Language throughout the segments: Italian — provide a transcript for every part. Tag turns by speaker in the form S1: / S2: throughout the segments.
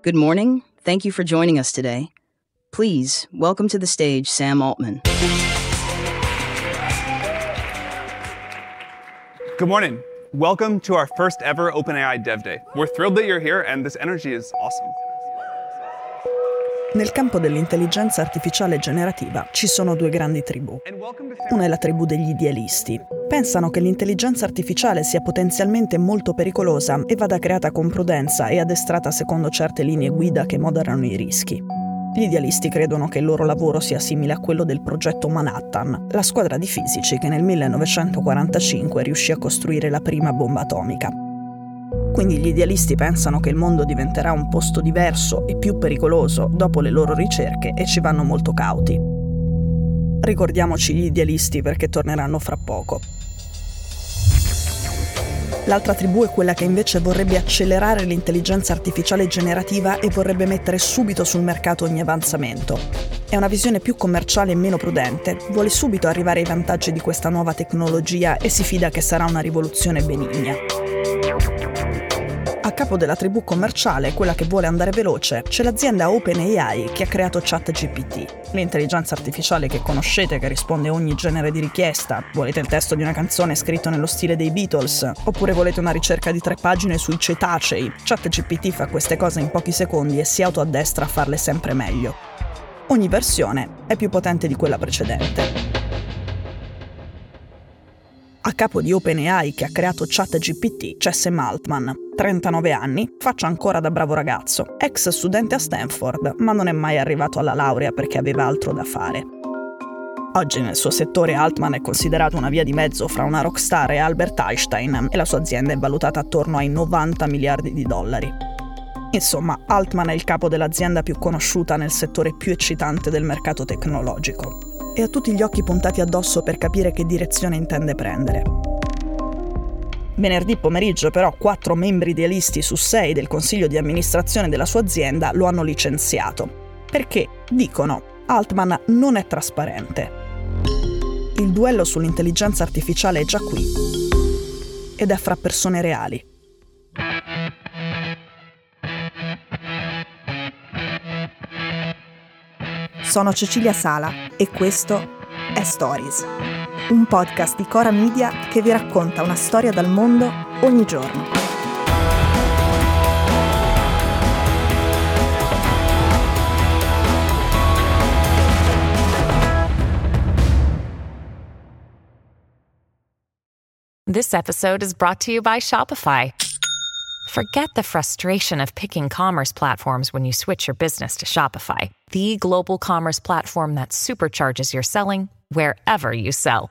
S1: Good morning. Thank you for joining us today. Please welcome to the stage Sam Altman.
S2: Good morning. Welcome to our first ever OpenAI Dev Day. We're thrilled that you're here and this energy is awesome.
S3: Nel campo dell'intelligenza artificiale generativa ci sono due grandi tribù. Una è la tribù degli idealisti. Pensano che l'intelligenza artificiale sia potenzialmente molto pericolosa e vada creata con prudenza e addestrata secondo certe linee guida che moderano i rischi. Gli idealisti credono che il loro lavoro sia simile a quello del progetto Manhattan, la squadra di fisici che nel 1945 riuscì a costruire la prima bomba atomica. Quindi gli idealisti pensano che il mondo diventerà un posto diverso e più pericoloso dopo le loro ricerche e ci vanno molto cauti. Ricordiamoci gli idealisti perché torneranno fra poco. L'altra tribù è quella che invece vorrebbe accelerare l'intelligenza artificiale generativa e vorrebbe mettere subito sul mercato ogni avanzamento. È una visione più commerciale e meno prudente, vuole subito arrivare ai vantaggi di questa nuova tecnologia e si fida che sarà una rivoluzione benigna. A capo della tribù commerciale, quella che vuole andare veloce, c'è l'azienda OpenAI che ha creato ChatGPT, l'intelligenza artificiale che conoscete che risponde a ogni genere di richiesta. Volete il testo di una canzone scritto nello stile dei Beatles? Oppure volete una ricerca di tre pagine sui cetacei? ChatGPT fa queste cose in pochi secondi e si autoaddestra a farle sempre meglio. Ogni versione è più potente di quella precedente. A capo di OpenAI che ha creato ChatGPT c'è Sam Altman, 39 anni, faccia ancora da bravo ragazzo, ex studente a Stanford, ma non è mai arrivato alla laurea perché aveva altro da fare. Oggi nel suo settore Altman è considerato una via di mezzo fra una rockstar e Albert Einstein e la sua azienda è valutata attorno ai 90 miliardi di dollari. Insomma, Altman è il capo dell'azienda più conosciuta nel settore più eccitante del mercato tecnologico e ha tutti gli occhi puntati addosso per capire che direzione intende prendere. Venerdì pomeriggio però quattro membri idealisti su sei del consiglio di amministrazione della sua azienda lo hanno licenziato, perché, dicono, Altman non è trasparente. Il duello sull'intelligenza artificiale è già qui ed è fra persone reali. Sono Cecilia Sala e questo è Stories, un podcast di Cora Media che vi racconta una storia dal mondo ogni giorno.
S4: This episode is brought to you by Shopify. Forget the frustration of picking commerce platforms when you switch your business to Shopify, the global commerce platform that supercharges your selling wherever you sell.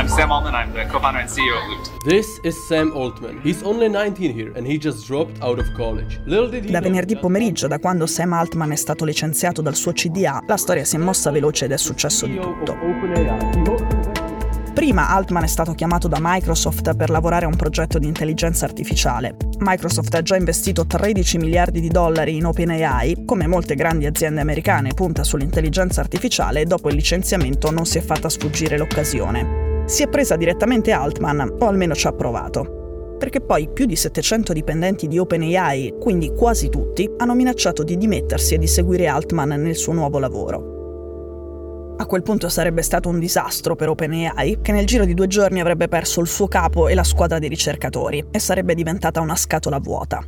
S5: I'm Sam Altman. I'm the co-founder and CEO of Loot.
S6: This is Sam Altman. He's only 19 here and he just dropped out of college. Little did he
S3: Da venerdì pomeriggio, da quando Sam Altman è stato licenziato dal suo CDA, la storia si è mossa veloce ed è successo di tutto. Prima Altman è stato chiamato da Microsoft per lavorare a un progetto di intelligenza artificiale. Microsoft ha già investito 13 miliardi di dollari in OpenAI, come molte grandi aziende americane punta sull'intelligenza artificiale e dopo il licenziamento non si è fatta sfuggire l'occasione. Si è presa direttamente Altman, o almeno ci ha provato. Perché poi più di 700 dipendenti di OpenAI, quindi quasi tutti, hanno minacciato di dimettersi e di seguire Altman nel suo nuovo lavoro. A quel punto sarebbe stato un disastro per OpenAI, che nel giro di due giorni avrebbe perso il suo capo e la squadra di ricercatori, e sarebbe diventata una scatola vuota.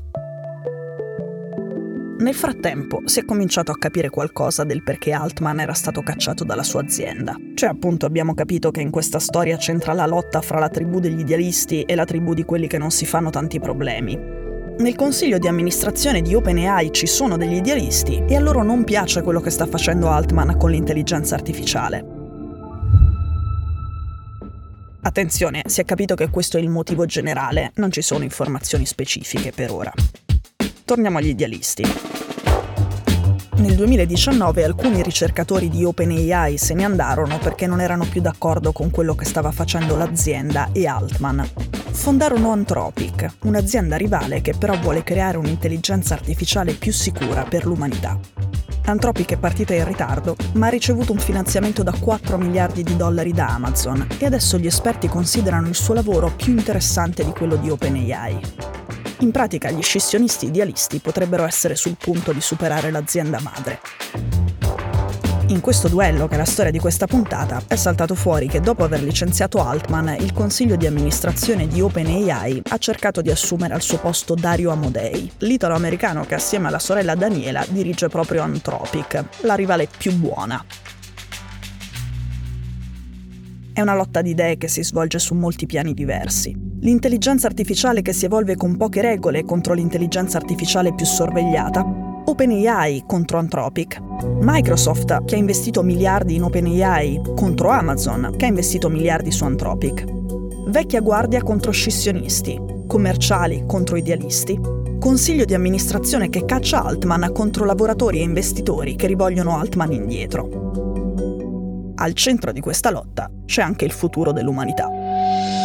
S3: Nel frattempo si è cominciato a capire qualcosa del perché Altman era stato cacciato dalla sua azienda. Cioè appunto abbiamo capito che in questa storia c'entra la lotta fra la tribù degli idealisti e la tribù di quelli che non si fanno tanti problemi. Nel consiglio di amministrazione di OpenAI ci sono degli idealisti e a loro non piace quello che sta facendo Altman con l'intelligenza artificiale. Attenzione, si è capito che questo è il motivo generale, non ci sono informazioni specifiche per ora. Torniamo agli idealisti. Nel 2019 alcuni ricercatori di OpenAI se ne andarono perché non erano più d'accordo con quello che stava facendo l'azienda e Altman. fondarono Anthropic, un'azienda rivale che però vuole creare un'intelligenza artificiale più sicura per l'umanità. Anthropic è partita in ritardo, ma ha ricevuto un finanziamento da 4 miliardi di dollari da Amazon e adesso gli esperti considerano il suo lavoro più interessante di quello di OpenAI. In pratica gli scissionisti idealisti potrebbero essere sul punto di superare l'azienda madre. In questo duello, che è la storia di questa puntata, è saltato fuori che dopo aver licenziato Altman, il consiglio di amministrazione di OpenAI ha cercato di assumere al suo posto Dario Amodei, l'italo-americano che assieme alla sorella Daniela dirige proprio Anthropic, la rivale più buona. È una lotta di idee che si svolge su molti piani diversi. L'intelligenza artificiale che si evolve con poche regole contro l'intelligenza artificiale più sorvegliata OpenAI contro Anthropic, Microsoft che ha investito miliardi in OpenAI contro Amazon che ha investito miliardi su Anthropic, vecchia guardia contro scissionisti, commerciali contro idealisti, consiglio di amministrazione che caccia Altman contro lavoratori e investitori che rivogliono Altman indietro. Al centro di questa lotta c'è anche il futuro dell'umanità.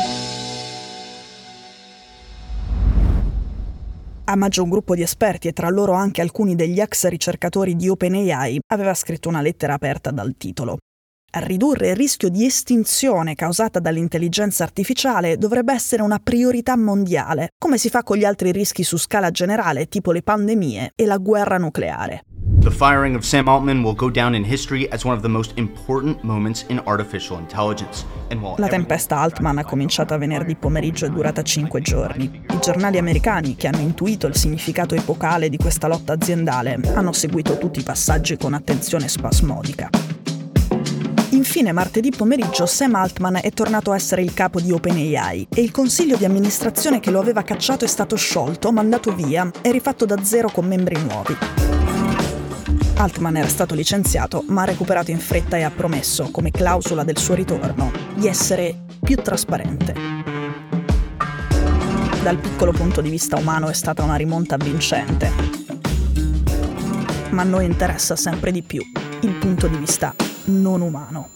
S3: A maggio un gruppo di esperti e tra loro anche alcuni degli ex ricercatori di OpenAI aveva scritto una lettera aperta dal titolo. Ridurre il rischio di estinzione causata dall'intelligenza artificiale dovrebbe essere una priorità mondiale, come si fa con gli altri rischi su scala generale, tipo le pandemie e la guerra nucleare.
S7: The firing of Sam Altman will go down in history as one of the most important moments in artificial intelligence.
S3: La tempesta Altman ha cominciato venerdì pomeriggio e è durata cinque giorni. I giornali americani, che hanno intuito il significato epocale di questa lotta aziendale, hanno seguito tutti i passaggi con attenzione spasmodica. Infine, martedì pomeriggio, Sam Altman è tornato a essere il capo di OpenAI e il consiglio di amministrazione che lo aveva cacciato è stato sciolto, mandato via e rifatto da zero con membri nuovi. Altman era stato licenziato, ma ha recuperato in fretta e ha promesso, come clausola del suo ritorno, di essere più trasparente. Dal piccolo punto di vista umano è stata una rimonta vincente, ma a noi interessa sempre di più il punto di vista non umano.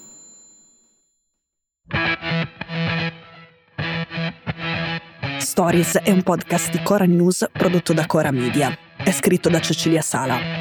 S3: Stories è un podcast di Cora News prodotto da Cora Media. È scritto da Cecilia Sala.